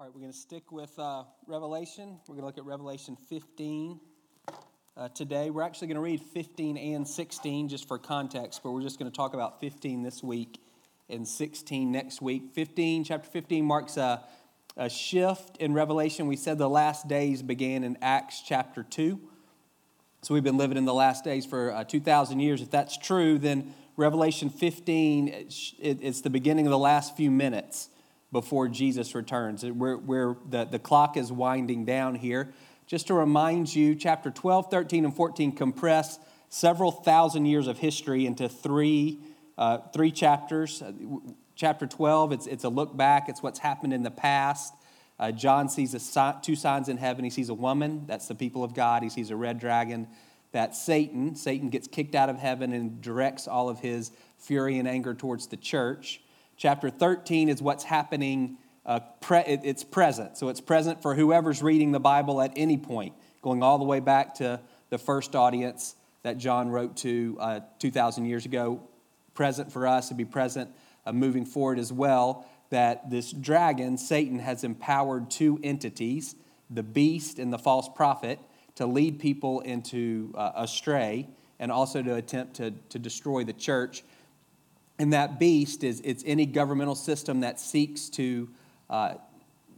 All right, we're going to stick with uh, Revelation. We're going to look at Revelation 15 uh, today. We're actually going to read 15 and 16 just for context, but we're just going to talk about 15 this week and 16 next week. 15, chapter 15 marks a, a shift in Revelation. We said the last days began in Acts chapter 2. So we've been living in the last days for uh, 2,000 years. If that's true, then Revelation 15 it's the beginning of the last few minutes before Jesus returns. Where, where the, the clock is winding down here. Just to remind you, chapter 12, 13, and 14 compress several thousand years of history into three, uh, three chapters. Chapter 12, it's, it's a look back, it's what's happened in the past. Uh, John sees a, two signs in heaven. He sees a woman, that's the people of God. He sees a red dragon, that's Satan. Satan gets kicked out of heaven and directs all of his fury and anger towards the church. Chapter 13 is what's happening, uh, pre- it's present. So it's present for whoever's reading the Bible at any point, going all the way back to the first audience that John wrote to uh, 2,000 years ago. Present for us to be present uh, moving forward as well. That this dragon, Satan, has empowered two entities, the beast and the false prophet, to lead people into uh, astray and also to attempt to, to destroy the church and that beast is it's any governmental system that seeks to, uh,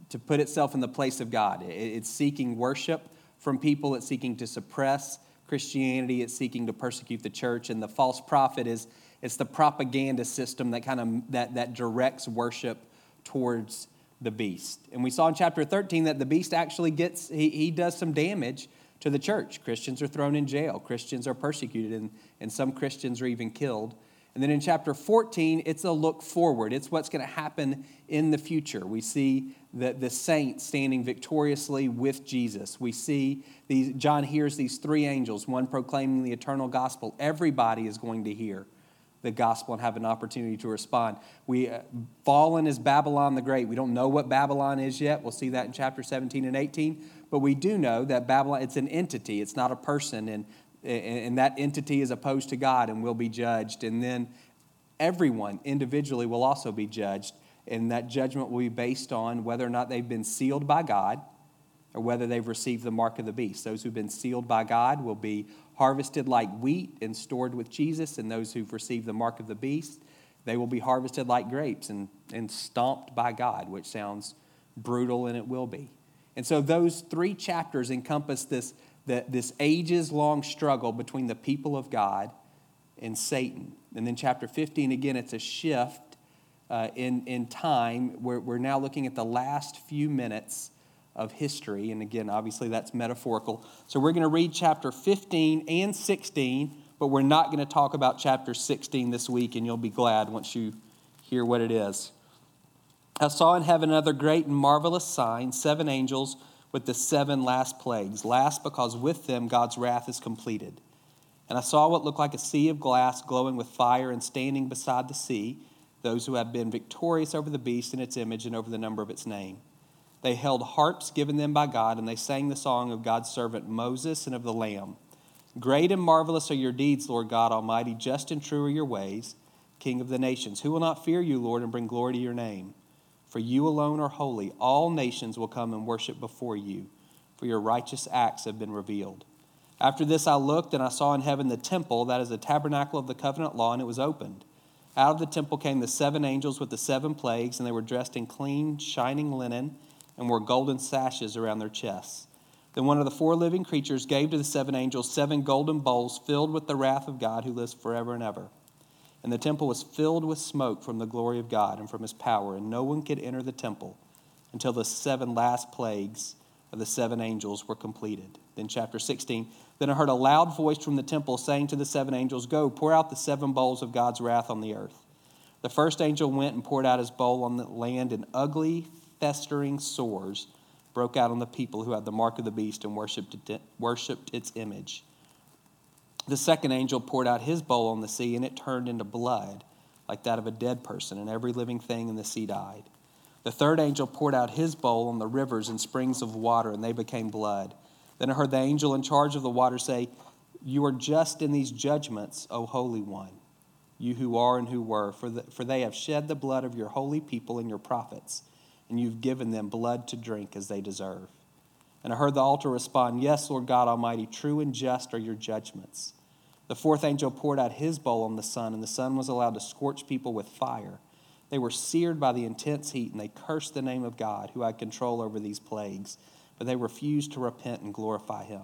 to put itself in the place of God. It's seeking worship from people, it's seeking to suppress Christianity, it's seeking to persecute the church. And the false prophet is it's the propaganda system that kind of that, that directs worship towards the beast. And we saw in chapter 13 that the beast actually gets, he, he does some damage to the church. Christians are thrown in jail, Christians are persecuted, and, and some Christians are even killed. And then in chapter 14, it's a look forward. It's what's going to happen in the future. We see the, the saints standing victoriously with Jesus. We see these, John hears these three angels, one proclaiming the eternal gospel. Everybody is going to hear the gospel and have an opportunity to respond. We uh, fallen is Babylon the Great. We don't know what Babylon is yet. We'll see that in chapter 17 and 18. But we do know that Babylon, it's an entity, it's not a person. And and that entity is opposed to God and will be judged. And then everyone individually will also be judged. And that judgment will be based on whether or not they've been sealed by God or whether they've received the mark of the beast. Those who've been sealed by God will be harvested like wheat and stored with Jesus, and those who've received the mark of the beast, they will be harvested like grapes and, and stomped by God, which sounds brutal, and it will be. And so those three chapters encompass this the, this ages long struggle between the people of God and Satan. And then, chapter 15, again, it's a shift uh, in, in time. We're, we're now looking at the last few minutes of history. And again, obviously, that's metaphorical. So, we're going to read chapter 15 and 16, but we're not going to talk about chapter 16 this week, and you'll be glad once you hear what it is. I saw in heaven another great and marvelous sign seven angels with the seven last plagues. Last because with them God's wrath is completed. And I saw what looked like a sea of glass glowing with fire, and standing beside the sea, those who have been victorious over the beast and its image and over the number of its name. They held harps given them by God, and they sang the song of God's servant Moses and of the Lamb. Great and marvelous are your deeds, Lord God Almighty. Just and true are your ways, King of the nations. Who will not fear you, Lord, and bring glory to your name? For you alone are holy. All nations will come and worship before you, for your righteous acts have been revealed. After this, I looked, and I saw in heaven the temple, that is the tabernacle of the covenant law, and it was opened. Out of the temple came the seven angels with the seven plagues, and they were dressed in clean, shining linen, and wore golden sashes around their chests. Then one of the four living creatures gave to the seven angels seven golden bowls filled with the wrath of God who lives forever and ever. And the temple was filled with smoke from the glory of God and from his power, and no one could enter the temple until the seven last plagues of the seven angels were completed. Then, chapter 16 Then I heard a loud voice from the temple saying to the seven angels, Go, pour out the seven bowls of God's wrath on the earth. The first angel went and poured out his bowl on the land, and ugly, festering sores broke out on the people who had the mark of the beast and worshiped, it, worshiped its image. The second angel poured out his bowl on the sea, and it turned into blood, like that of a dead person, and every living thing in the sea died. The third angel poured out his bowl on the rivers and springs of water, and they became blood. Then I heard the angel in charge of the water say, You are just in these judgments, O Holy One, you who are and who were, for, the, for they have shed the blood of your holy people and your prophets and you've given them blood to drink as they deserve. And I heard the altar respond, Yes, Lord God Almighty, true and just are your judgments. The fourth angel poured out his bowl on the sun, and the sun was allowed to scorch people with fire. They were seared by the intense heat, and they cursed the name of God, who had control over these plagues, but they refused to repent and glorify him.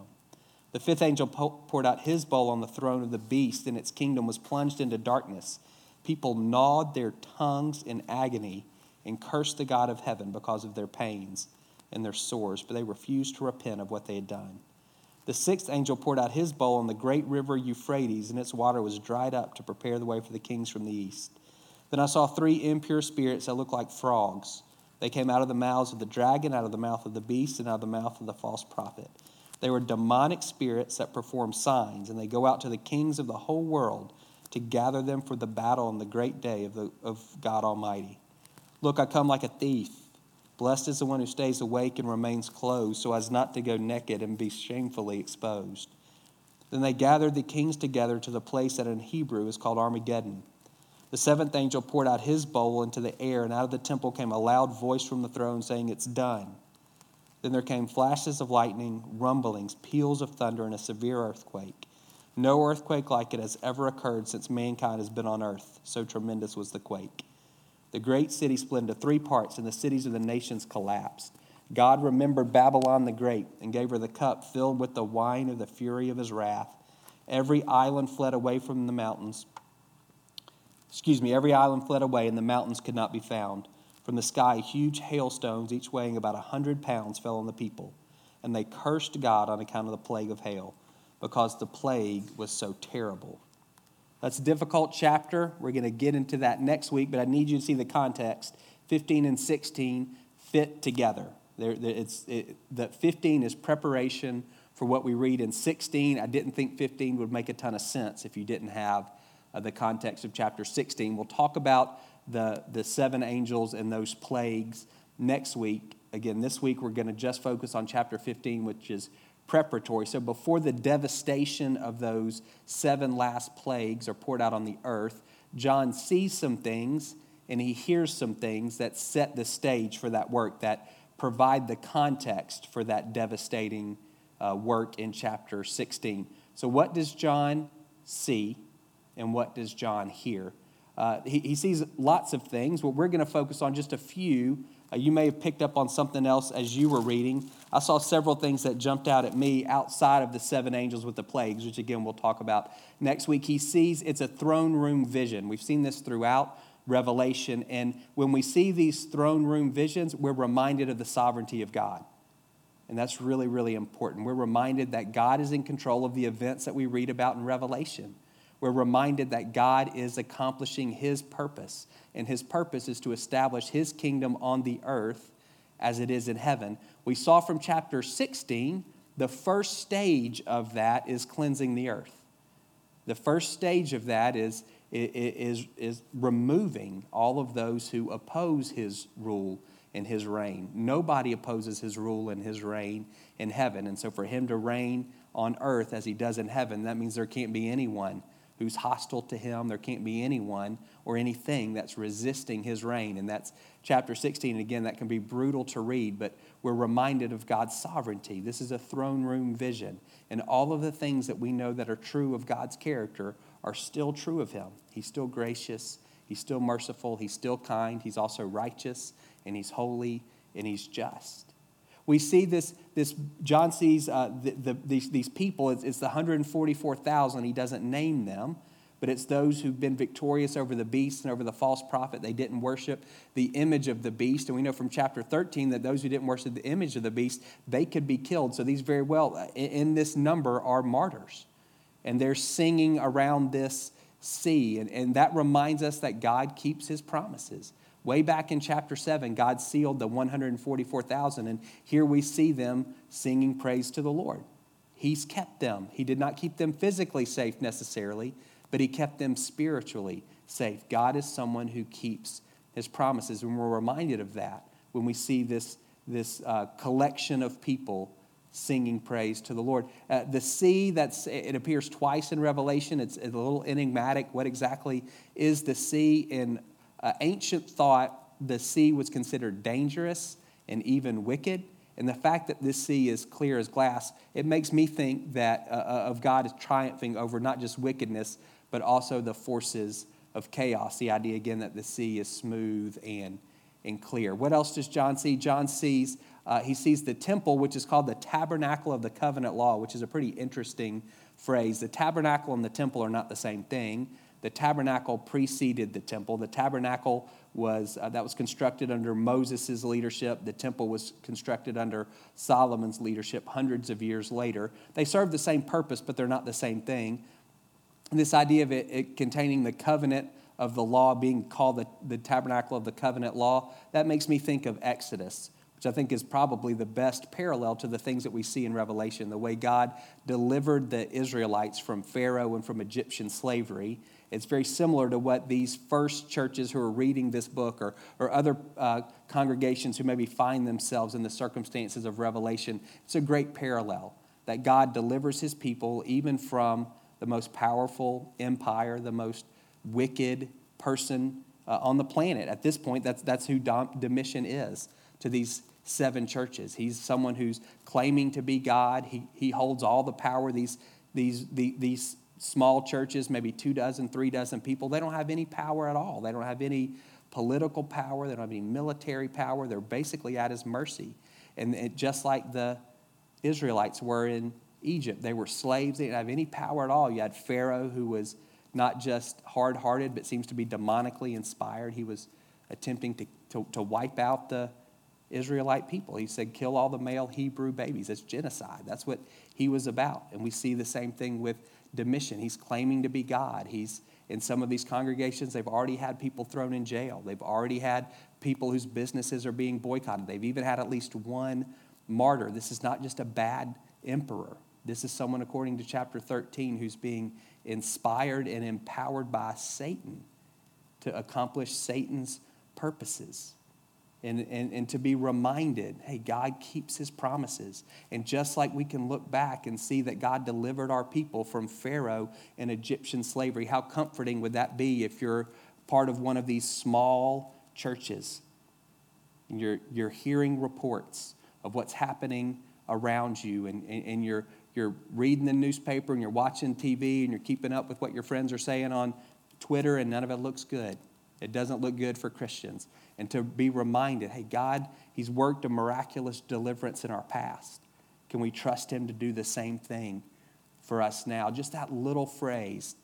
The fifth angel poured out his bowl on the throne of the beast, and its kingdom was plunged into darkness. People gnawed their tongues in agony and cursed the God of heaven because of their pains and their sores, but they refused to repent of what they had done. The sixth angel poured out his bowl on the great river Euphrates, and its water was dried up to prepare the way for the kings from the east. Then I saw three impure spirits that looked like frogs. They came out of the mouths of the dragon, out of the mouth of the beast, and out of the mouth of the false prophet. They were demonic spirits that perform signs, and they go out to the kings of the whole world to gather them for the battle on the great day of, the, of God Almighty. Look, I come like a thief. Blessed is the one who stays awake and remains clothed, so as not to go naked and be shamefully exposed. Then they gathered the kings together to the place that in Hebrew is called Armageddon. The seventh angel poured out his bowl into the air, and out of the temple came a loud voice from the throne saying, It's done. Then there came flashes of lightning, rumblings, peals of thunder, and a severe earthquake. No earthquake like it has ever occurred since mankind has been on earth. So tremendous was the quake. The great city split into three parts, and the cities of the nations collapsed. God remembered Babylon the Great and gave her the cup filled with the wine of the fury of his wrath. Every island fled away from the mountains. Excuse me, every island fled away, and the mountains could not be found. From the sky, huge hailstones, each weighing about a hundred pounds, fell on the people, and they cursed God on account of the plague of hail, because the plague was so terrible. That's a difficult chapter. We're going to get into that next week, but I need you to see the context. 15 and 16 fit together. There, it's, it, the 15 is preparation for what we read in 16. I didn't think 15 would make a ton of sense if you didn't have uh, the context of chapter 16. We'll talk about the, the seven angels and those plagues next week. Again, this week we're going to just focus on chapter 15, which is preparatory. So before the devastation of those seven last plagues are poured out on the earth, John sees some things and he hears some things that set the stage for that work, that provide the context for that devastating uh, work in chapter 16. So, what does John see and what does John hear? Uh, he, he sees lots of things, but we're going to focus on just a few uh, you may have picked up on something else as you were reading. I saw several things that jumped out at me outside of the seven angels with the plagues, which again we'll talk about next week. He sees it's a throne room vision. We've seen this throughout Revelation. And when we see these throne room visions, we're reminded of the sovereignty of God. And that's really, really important. We're reminded that God is in control of the events that we read about in Revelation we're reminded that God is accomplishing his purpose, and his purpose is to establish his kingdom on the earth as it is in heaven. We saw from chapter 16, the first stage of that is cleansing the earth. The first stage of that is, is, is removing all of those who oppose his rule and his reign. Nobody opposes his rule and his reign in heaven. And so, for him to reign on earth as he does in heaven, that means there can't be anyone who's hostile to him. There can't be anyone or anything that's resisting his reign. And that's chapter 16. And again, that can be brutal to read, but we're reminded of God's sovereignty. This is a throne room vision. And all of the things that we know that are true of God's character are still true of him. He's still gracious, he's still merciful, he's still kind, he's also righteous, and he's holy, and he's just we see this, this John sees uh, the, the, these, these people, it's, it's the 144,000. He doesn't name them, but it's those who've been victorious over the beast and over the false prophet. They didn't worship the image of the beast. And we know from chapter 13 that those who didn't worship the image of the beast, they could be killed. So these very well, uh, in, in this number, are martyrs. And they're singing around this sea. And, and that reminds us that God keeps his promises. Way back in chapter 7, God sealed the 144,000, and here we see them singing praise to the Lord. He's kept them. He did not keep them physically safe necessarily, but He kept them spiritually safe. God is someone who keeps His promises, and we're reminded of that when we see this, this uh, collection of people singing praise to the Lord. Uh, the sea, that's, it appears twice in Revelation. It's a little enigmatic. What exactly is the sea? In uh, ancient thought, the sea was considered dangerous and even wicked. And the fact that this sea is clear as glass, it makes me think that uh, uh of God is triumphing over not just wickedness, but also the forces of chaos. The idea again that the sea is smooth and, and clear. What else does John see? John sees uh, he sees the temple, which is called the tabernacle of the covenant law, which is a pretty interesting phrase. The tabernacle and the temple are not the same thing. The tabernacle preceded the temple. The tabernacle was uh, that was constructed under Moses' leadership. The temple was constructed under Solomon's leadership hundreds of years later. They serve the same purpose, but they're not the same thing. And this idea of it, it, containing the covenant of the law being called the, the tabernacle of the covenant law, that makes me think of Exodus which I think is probably the best parallel to the things that we see in Revelation, the way God delivered the Israelites from Pharaoh and from Egyptian slavery. It's very similar to what these first churches who are reading this book or, or other uh, congregations who maybe find themselves in the circumstances of Revelation. It's a great parallel that God delivers his people even from the most powerful empire, the most wicked person uh, on the planet. At this point, that's, that's who Domitian is to these seven churches. He's someone who's claiming to be God. He, he holds all the power. These, these, the, these small churches, maybe two dozen, three dozen people, they don't have any power at all. They don't have any political power. They don't have any military power. They're basically at his mercy. And it, just like the Israelites were in Egypt, they were slaves. They didn't have any power at all. You had Pharaoh, who was not just hard hearted, but seems to be demonically inspired. He was attempting to, to, to wipe out the Israelite people. He said, kill all the male Hebrew babies. That's genocide. That's what he was about. And we see the same thing with Domitian. He's claiming to be God. He's in some of these congregations, they've already had people thrown in jail. They've already had people whose businesses are being boycotted. They've even had at least one martyr. This is not just a bad emperor. This is someone, according to chapter 13, who's being inspired and empowered by Satan to accomplish Satan's purposes and, and, and to be reminded hey, God keeps his promises. And just like we can look back and see that God delivered our people from Pharaoh and Egyptian slavery, how comforting would that be if you're part of one of these small churches and you're, you're hearing reports of what's happening around you and, and, and you're, you're reading the newspaper and you're watching TV and you're keeping up with what your friends are saying on Twitter and none of it looks good. It doesn't look good for Christians and to be reminded hey, God, He's worked a miraculous deliverance in our past. Can we trust Him to do the same thing for us now? Just that little phrase,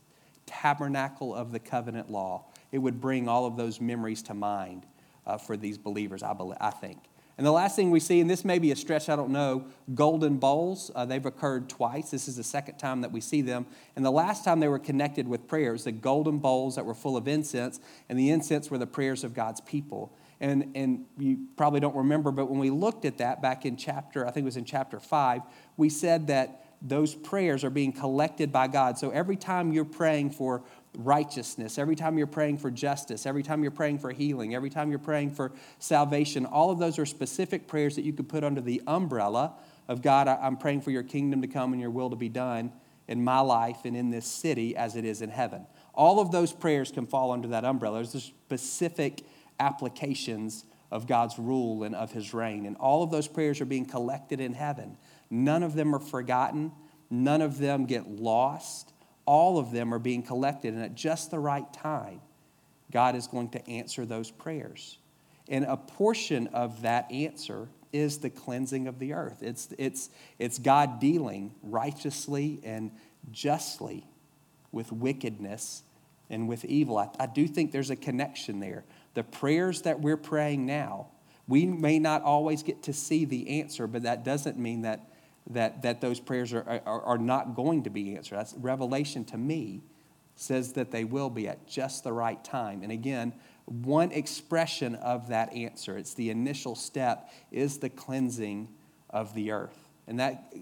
tabernacle of the covenant law, it would bring all of those memories to mind uh, for these believers, I, believe, I think. And the last thing we see, and this may be a stretch, I don't know, golden bowls. Uh, they've occurred twice. This is the second time that we see them. And the last time they were connected with prayers, the golden bowls that were full of incense, and the incense were the prayers of God's people. And, and you probably don't remember, but when we looked at that back in chapter, I think it was in chapter five, we said that those prayers are being collected by God. So every time you're praying for righteousness, every time you're praying for justice, every time you're praying for healing, every time you're praying for salvation, all of those are specific prayers that you could put under the umbrella of God, I'm praying for your kingdom to come and your will to be done in my life and in this city as it is in heaven. All of those prayers can fall under that umbrella. There's specific applications of God's rule and of his reign. And all of those prayers are being collected in heaven. None of them are forgotten, none of them get lost all of them are being collected, and at just the right time, God is going to answer those prayers. And a portion of that answer is the cleansing of the earth. It's, it's, it's God dealing righteously and justly with wickedness and with evil. I, I do think there's a connection there. The prayers that we're praying now, we may not always get to see the answer, but that doesn't mean that that, that those prayers are, are, are not going to be answered. That's revelation to me says that they will be at just the right time. And again, one expression of that answer, it's the initial step, is the cleansing of the earth. And that,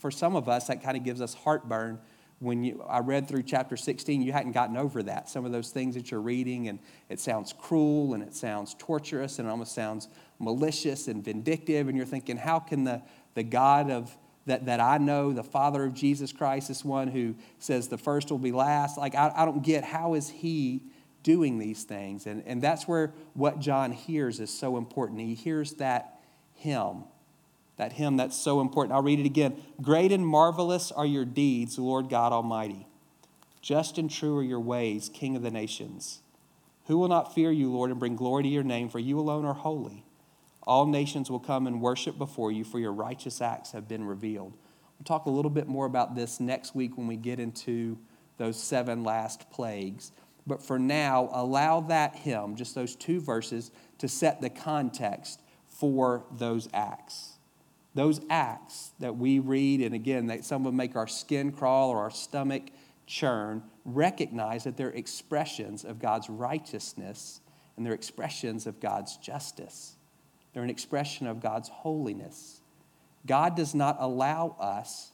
for some of us, that kind of gives us heartburn. When you, I read through chapter 16, you hadn't gotten over that. Some of those things that you're reading, and it sounds cruel and it sounds torturous and it almost sounds malicious and vindictive. And you're thinking, how can the, the God of that, that I know, the Father of Jesus Christ, this one who says the first will be last. Like, I, I don't get how is he doing these things. And, and that's where what John hears is so important. He hears that hymn, that hymn that's so important. I'll read it again. Great and marvelous are your deeds, Lord God Almighty. Just and true are your ways, King of the nations. Who will not fear you, Lord, and bring glory to your name? For you alone are holy. All nations will come and worship before you, for your righteous acts have been revealed. We'll talk a little bit more about this next week when we get into those seven last plagues. But for now, allow that hymn, just those two verses, to set the context for those acts. Those acts that we read, and again, that some would make our skin crawl or our stomach churn, recognize that they're expressions of God's righteousness and they're expressions of God's justice. They're an expression of God's holiness. God does not allow us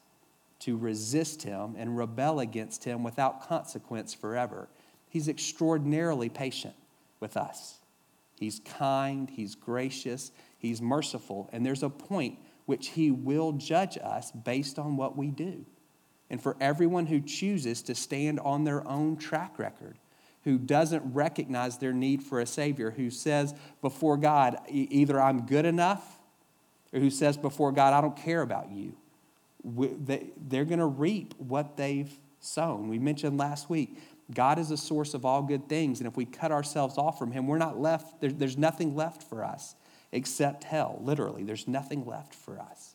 to resist Him and rebel against Him without consequence forever. He's extraordinarily patient with us. He's kind, He's gracious, He's merciful, and there's a point which He will judge us based on what we do. And for everyone who chooses to stand on their own track record, who doesn't recognize their need for a Savior, who says before God, either I'm good enough, or who says before God, I don't care about you, they're going to reap what they've sown. We mentioned last week God is a source of all good things. And if we cut ourselves off from Him, we're not left, there's nothing left for us except hell, literally. There's nothing left for us.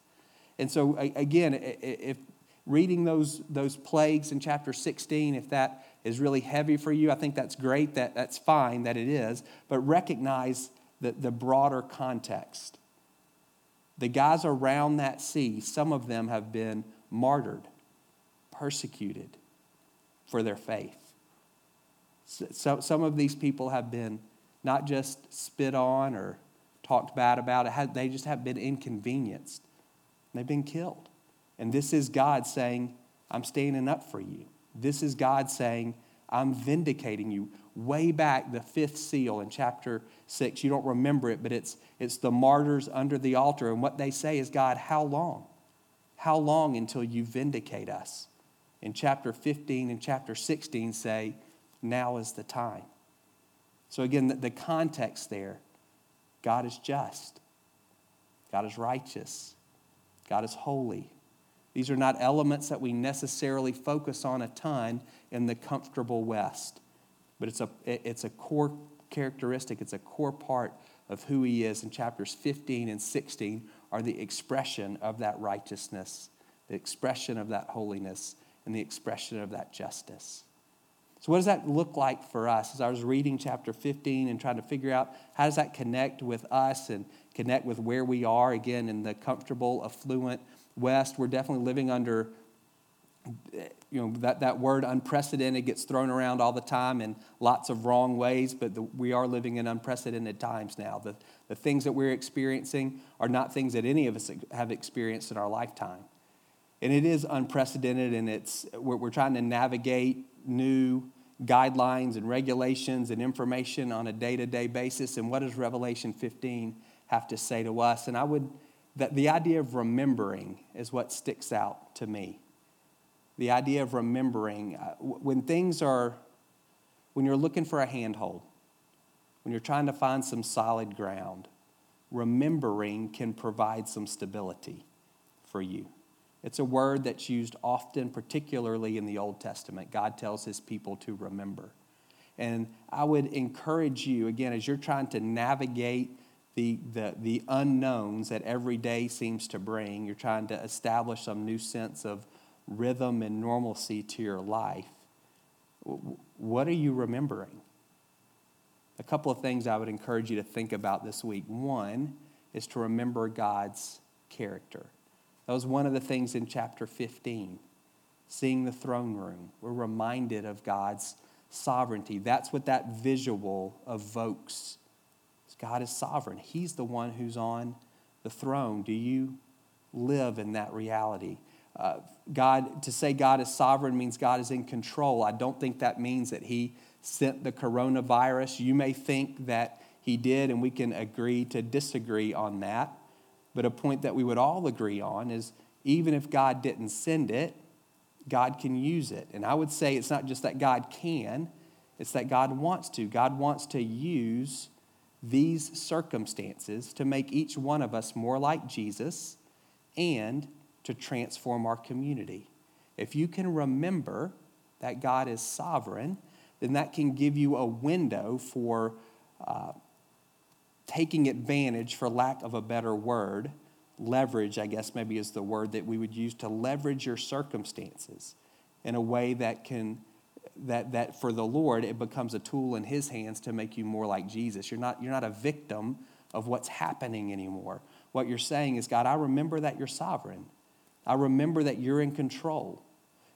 And so, again, if reading those, those plagues in chapter 16, if that is really heavy for you, I think that's great. That, that's fine that it is. But recognize the, the broader context. The guys around that sea, some of them have been martyred, persecuted for their faith. So, some of these people have been not just spit on or talked bad about, it, they just have been inconvenienced. They've been killed. And this is God saying, I'm standing up for you. This is God saying, I'm vindicating you. Way back, the fifth seal in chapter six, you don't remember it, but it's, it's the martyrs under the altar. And what they say is, God, how long? How long until you vindicate us? In chapter 15 and chapter 16 say, now is the time. So, again, the, the context there God is just, God is righteous, God is holy. These are not elements that we necessarily focus on a ton in the comfortable West, but it's a, it's a core characteristic, it's a core part of who he is. In chapters 15 and 16 are the expression of that righteousness, the expression of that holiness, and the expression of that justice. So, what does that look like for us? As I was reading chapter 15 and trying to figure out how does that connect with us and connect with where we are, again, in the comfortable, affluent West, we're definitely living under, you know, that, that word unprecedented gets thrown around all the time in lots of wrong ways, but the, we are living in unprecedented times now. The, the things that we're experiencing are not things that any of us have experienced in our lifetime. And it is unprecedented, and it's, we're, we're trying to navigate new guidelines and regulations and information on a day to day basis. And what does Revelation 15 have to say to us? And I would, that the idea of remembering is what sticks out to me. The idea of remembering, uh, when things are, when you're looking for a handhold, when you're trying to find some solid ground, remembering can provide some stability for you. It's a word that's used often, particularly in the Old Testament. God tells his people to remember. And I would encourage you, again, as you're trying to navigate the, the, the unknowns that every day seems to bring, you're trying to establish some new sense of rhythm and normalcy to your life. What are you remembering? A couple of things I would encourage you to think about this week. One is to remember God's character. That was one of the things in chapter 15. Seeing the throne room, we're reminded of God's sovereignty. That's what that visual evokes. God is sovereign, He's the one who's on the throne. Do you live in that reality? Uh, God, to say God is sovereign means God is in control. I don't think that means that He sent the coronavirus. You may think that He did, and we can agree to disagree on that. But a point that we would all agree on is even if God didn't send it, God can use it. And I would say it's not just that God can, It's that God wants to. God wants to use these circumstances to make each one of us more like Jesus and to transform our community. If you can remember that God is sovereign, then that can give you a window for uh, taking advantage, for lack of a better word, leverage, I guess maybe is the word that we would use to leverage your circumstances in a way that can that that for the Lord it becomes a tool in his hands to make you more like Jesus. You're not you're not a victim of what's happening anymore. What you're saying is, God, I remember that you're sovereign. I remember that you're in control.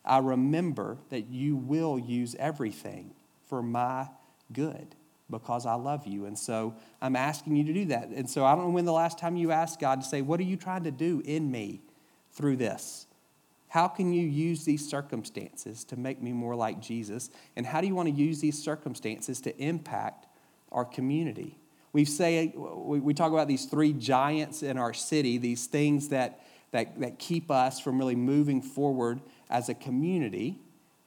I remember that you will use everything for my good because I love you. And so I'm asking you to do that. And so I don't know when the last time you asked God to say, What are you trying to do in me through this? How can you use these circumstances to make me more like Jesus? And how do you want to use these circumstances to impact our community? We say we talk about these three giants in our city, these things that, that, that keep us from really moving forward as a community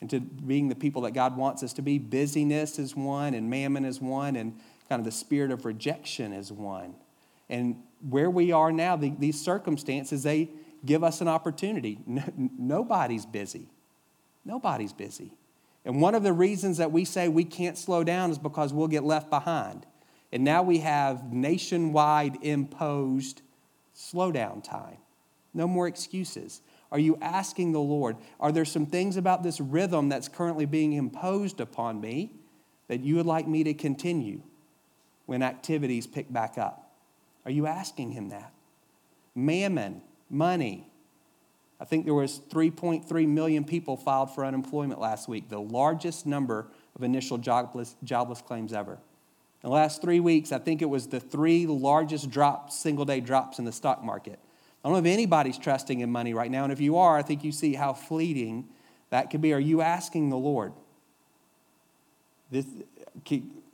into being the people that God wants us to be. Busyness is one, and mammon is one, and kind of the spirit of rejection is one. And where we are now, the, these circumstances, they give us an opportunity. nobody's busy. Nobody's busy. And one of the reasons that we say we can't slow down is because we'll get left behind. And now we have nationwide imposed slowdown time. No more excuses. Are you asking the Lord, are there some things about this rhythm that's currently being imposed upon me that you would like me to continue when activities pick back up? Are you asking Him that? Mammon, money. I think there was 3.3 million people filed for unemployment last week, the largest number of initial jobless, jobless claims ever. In the last three weeks, I think it was the three largest drops, single day drops in the stock market. I don't know if anybody's trusting in money right now, and if you are, I think you see how fleeting that could be. Are you asking the Lord? This,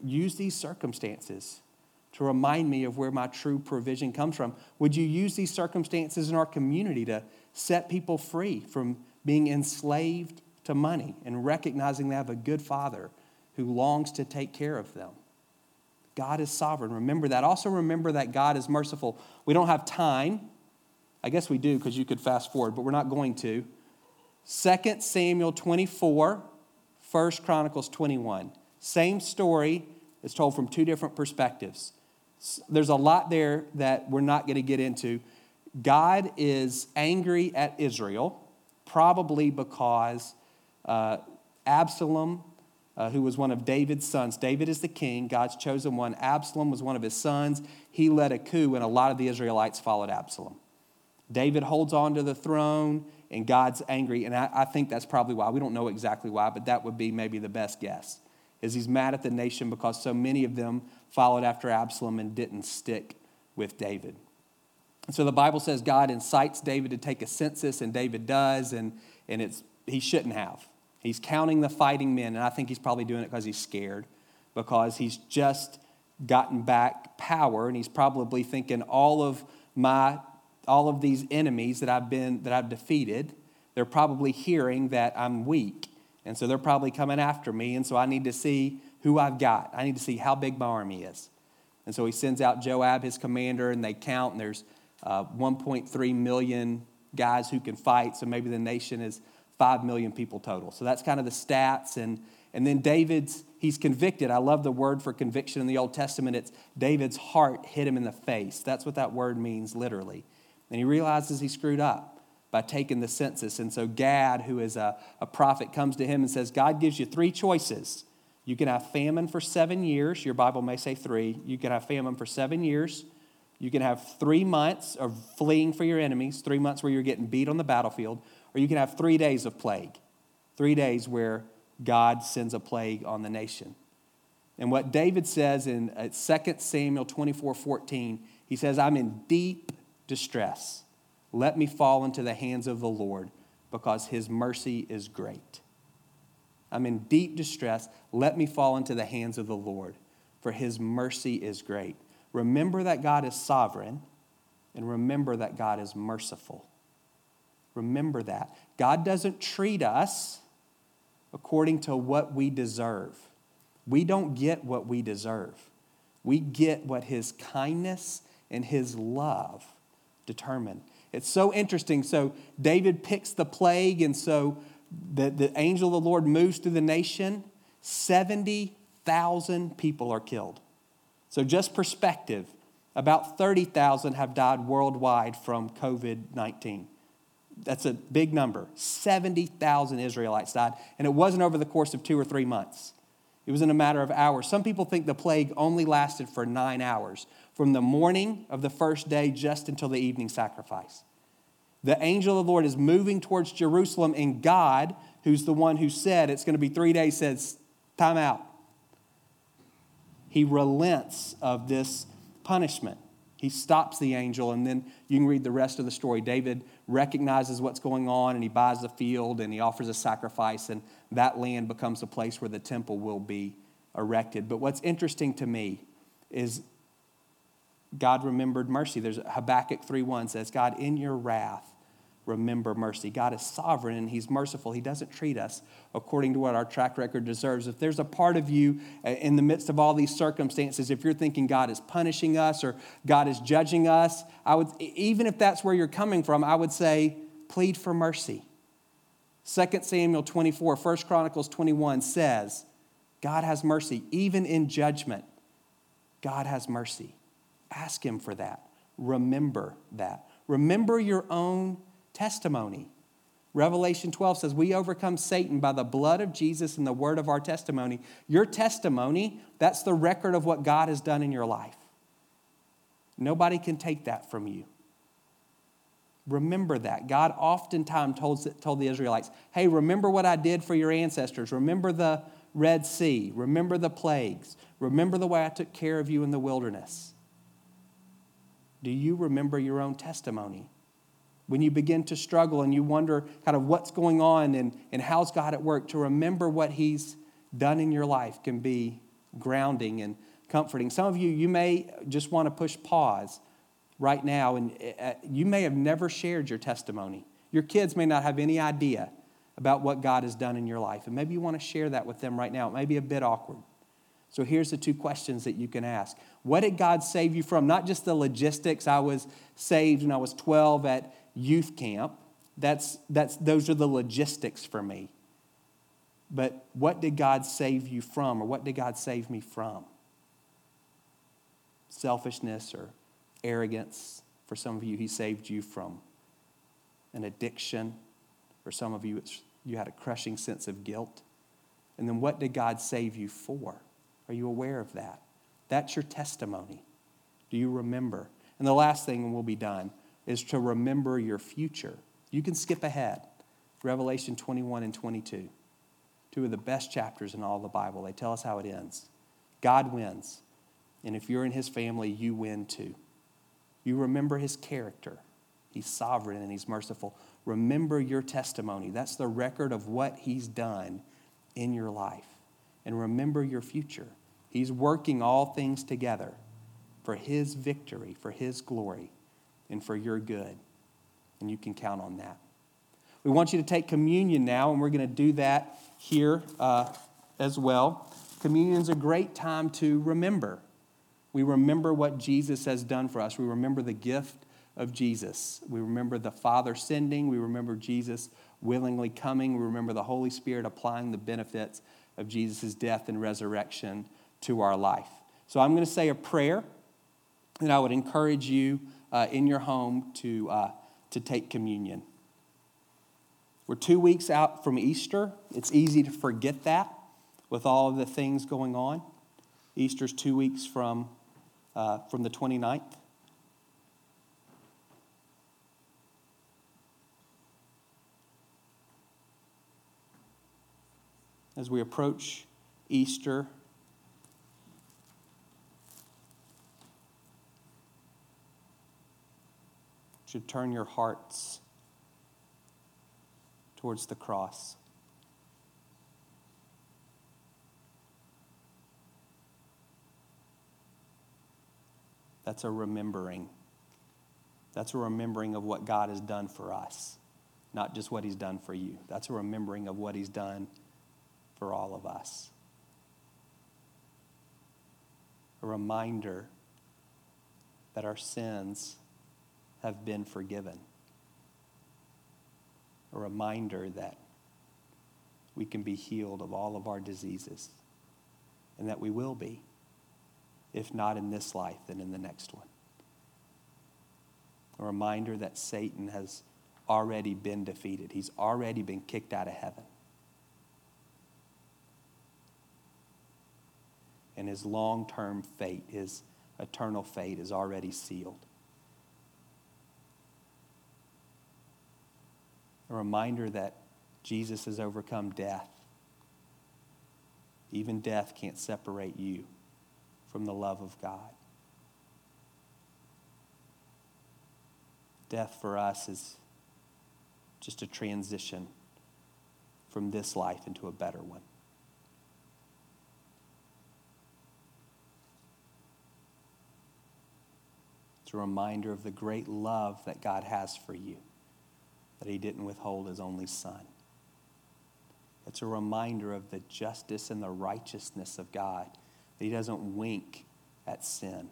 use these circumstances to remind me of where my true provision comes from. Would you use these circumstances in our community to set people free from being enslaved to money and recognizing they have a good father who longs to take care of them? God is sovereign. Remember that. Also, remember that God is merciful. We don't have time. I guess we do because you could fast forward, but we're not going to. 2 Samuel 24, 1 Chronicles 21. Same story is told from two different perspectives. There's a lot there that we're not going to get into. God is angry at Israel, probably because uh, Absalom uh, who was one of David's sons. David is the king, God's chosen one. Absalom was one of his sons. He led a coup, and a lot of the Israelites followed Absalom. David holds on to the throne, and God's angry. And I, I think that's probably why. We don't know exactly why, but that would be maybe the best guess. Is he's mad at the nation because so many of them followed after Absalom and didn't stick with David. And so the Bible says God incites David to take a census, and David does, and, and it's, he shouldn't have. He's counting the fighting men, and I think he's probably doing it because he's scared, because he's just gotten back power, and he's probably thinking all of my all of these enemies that I've been that I've defeated, they're probably hearing that I'm weak. And so they're probably coming after me. And so I need to see who I've got. I need to see how big my army is. And so he sends out Joab, his commander, and they count, and there's uh, 1.3 million guys who can fight. So maybe the nation is 5 million people total. So that's kind of the stats. And, and then David's, he's convicted. I love the word for conviction in the Old Testament. It's David's heart hit him in the face. That's what that word means literally. And he realizes he screwed up by taking the census. And so Gad, who is a, a prophet, comes to him and says, God gives you three choices. You can have famine for seven years. Your Bible may say three. You can have famine for seven years. You can have three months of fleeing for your enemies, three months where you're getting beat on the battlefield, or you can have three days of plague, three days where God sends a plague on the nation. And what David says in 2 uh, Samuel 24 14, he says, I'm in deep distress. Let me fall into the hands of the Lord because his mercy is great. I'm in deep distress. Let me fall into the hands of the Lord, for his mercy is great. Remember that God is sovereign, and remember that God is merciful. Remember that. God doesn't treat us according to what we deserve. We don't get what we deserve. We get what his kindness and his love determine. It's so interesting. So David picks the plague, and so the, the angel of the Lord moves through the nation. 70,000 people are killed. So, just perspective about 30,000 have died worldwide from COVID 19. That's a big number. 70,000 Israelites died, and it wasn't over the course of two or three months. It was in a matter of hours. Some people think the plague only lasted for nine hours, from the morning of the first day just until the evening sacrifice. The angel of the Lord is moving towards Jerusalem, and God, who's the one who said it's going to be three days, says, Time out. He relents of this punishment. He stops the angel, and then you can read the rest of the story. David recognizes what's going on, and he buys the field, and he offers a sacrifice, and that land becomes a place where the temple will be erected. But what's interesting to me is God remembered mercy. There's Habakkuk 3:1 says, God, in your wrath, remember mercy. God is sovereign and He's merciful. He doesn't treat us according to what our track record deserves. If there's a part of you uh, in the midst of all these circumstances, if you're thinking God is punishing us or God is judging us, I would, even if that's where you're coming from, I would say, plead for mercy. 2 Samuel 24, 1 Chronicles 21 says, God has mercy, even in judgment. God has mercy. Ask Him for that. Remember that. Remember your own testimony. Revelation 12 says, We overcome Satan by the blood of Jesus and the word of our testimony. Your testimony, that's the record of what God has done in your life. Nobody can take that from you. Remember that. God oftentimes told, told the Israelites, Hey, remember what I did for your ancestors. Remember the Red Sea. Remember the plagues. Remember the way I took care of you in the wilderness. Do you remember your own testimony? when you begin to struggle and you wonder kind of what's going on and, and how's God at work, to remember what He's done in your life can be grounding and comforting. Some of you, you may just want to push pause right now, and uh, you may have never shared your testimony. Your kids may not have any idea about what God has done in your life, and maybe you want to share that with them right now. It may be a bit awkward. So here's the two questions that you can ask. What did God save you from? Not just the logistics. I was saved when I was 12 at youth camp. That's, that's, those are the logistics for me. But what did God save you from, or what did God save me from? Selfishness or arrogance. For some of you, He saved you from an addiction. For some of you, you had a crushing sense of guilt. And then what did God save you for? Are you aware of that? That's your testimony. Do you remember? And the last thing, we'll be done is to remember your future. You can skip ahead. Revelation 21 and 22. Two of the best chapters in all the Bible. They tell us how it ends. God wins. And if you're in his family, you win too. You remember his character. He's sovereign and he's merciful. Remember your testimony. That's the record of what he's done in your life. And remember your future. He's working all things together for his victory, for his glory and for your good. And you can count on that. We want you to take communion now, and we're going to do that here uh, as well. Communion is a great time to remember. We remember what Jesus has done for us. We remember the gift of Jesus. We remember the Father sending. We remember Jesus willingly coming. We remember the Holy Spirit applying the benefits of Jesus' death and resurrection to our life. So I'm going to say a prayer, and I would encourage you uh, in your home to, uh, to take communion. We're two weeks out from Easter. It's easy to forget that with all of the things going on. Easter's two weeks from, uh, from the 29th. As we approach Easter, should turn your hearts towards the cross. That's a remembering. That's a remembering of what God has done for us, not just what He's done for you. That's a remembering of what He's done for all of us. a reminder that our sins have been forgiven, a reminder that we can be healed of all of our diseases, and that we will be, if not in this life, then in the next one. A reminder that Satan has already been defeated, he's already been kicked out of heaven. And his long term fate, his eternal fate, is already sealed. A reminder that Jesus has overcome death. Even death can't separate you from the love of God. Death for us is just a transition from this life into a better one. A reminder of the great love that God has for you, that He didn't withhold His only Son. It's a reminder of the justice and the righteousness of God, that He doesn't wink at sin.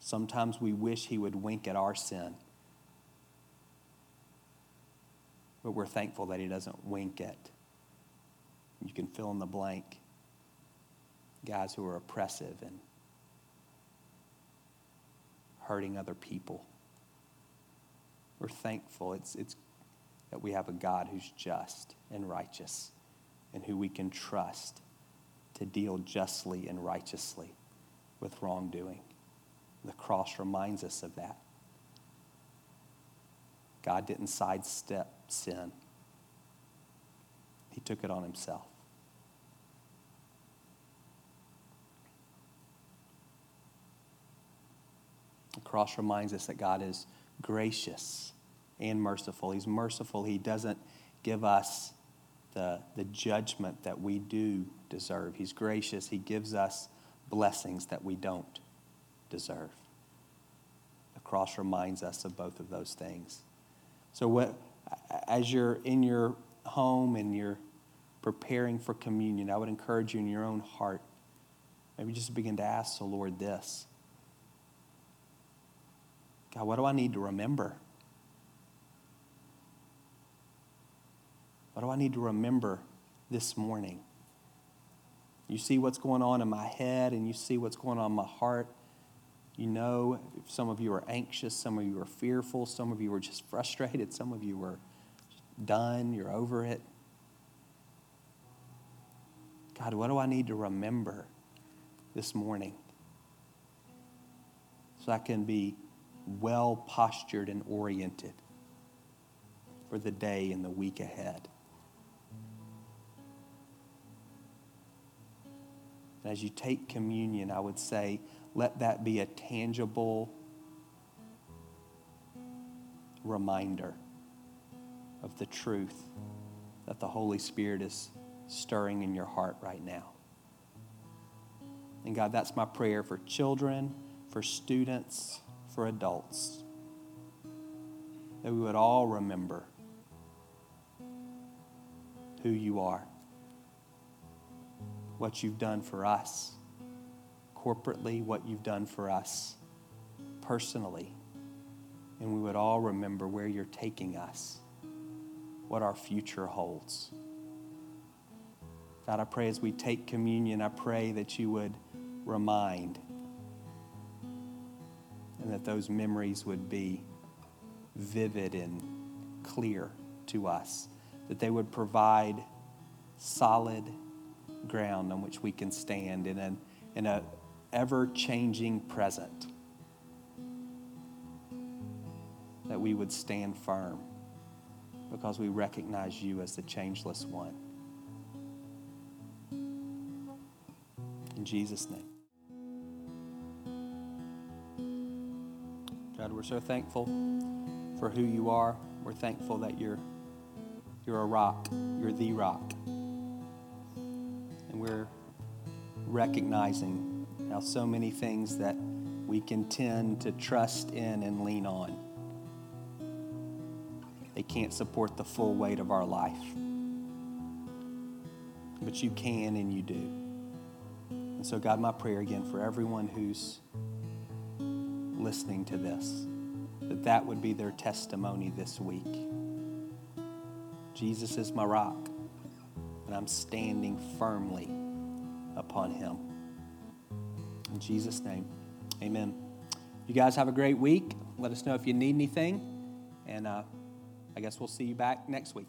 Sometimes we wish He would wink at our sin, but we're thankful that He doesn't wink at. You can fill in the blank guys who are oppressive and hurting other people. We're thankful it's, it's that we have a God who's just and righteous and who we can trust to deal justly and righteously with wrongdoing. The cross reminds us of that. God didn't sidestep sin, He took it on Himself. The cross reminds us that God is gracious and merciful. He's merciful. He doesn't give us the, the judgment that we do deserve. He's gracious. He gives us blessings that we don't deserve. The cross reminds us of both of those things. So, what, as you're in your home and you're preparing for communion, I would encourage you in your own heart, maybe just begin to ask the Lord this God, what do I need to remember? What do I need to remember this morning? You see what's going on in my head and you see what's going on in my heart. You know, some of you are anxious, some of you are fearful, some of you are just frustrated, some of you are done, you're over it. God, what do I need to remember this morning so I can be well postured and oriented for the day and the week ahead. And as you take communion, I would say, let that be a tangible reminder of the truth that the Holy Spirit is stirring in your heart right now. And God, that's my prayer for children, for students, for adults. That we would all remember who you are, what you've done for us, corporately, what you've done for us personally. And we would all remember where you're taking us, what our future holds. God, I pray as we take communion, I pray that you would remind and that those memories would be vivid and clear to us, that they would provide solid ground on which we can stand in an in a ever changing present. That we would stand firm because we recognize you as the changeless one. In Jesus' name. God, we're so thankful for who you are. We're thankful that you're, you're a rock, you're the rock. And we're recognizing how so many things that we can tend to trust in and lean on, they can't support the full weight of our life. but you can and you do. And so, God, my prayer again for everyone who's listening to this, that that would be their testimony this week. Jesus is my rock, and I'm standing firmly upon him. In Jesus' name, amen. You guys have a great week. Let us know if you need anything, and uh, I guess we'll see you back next week.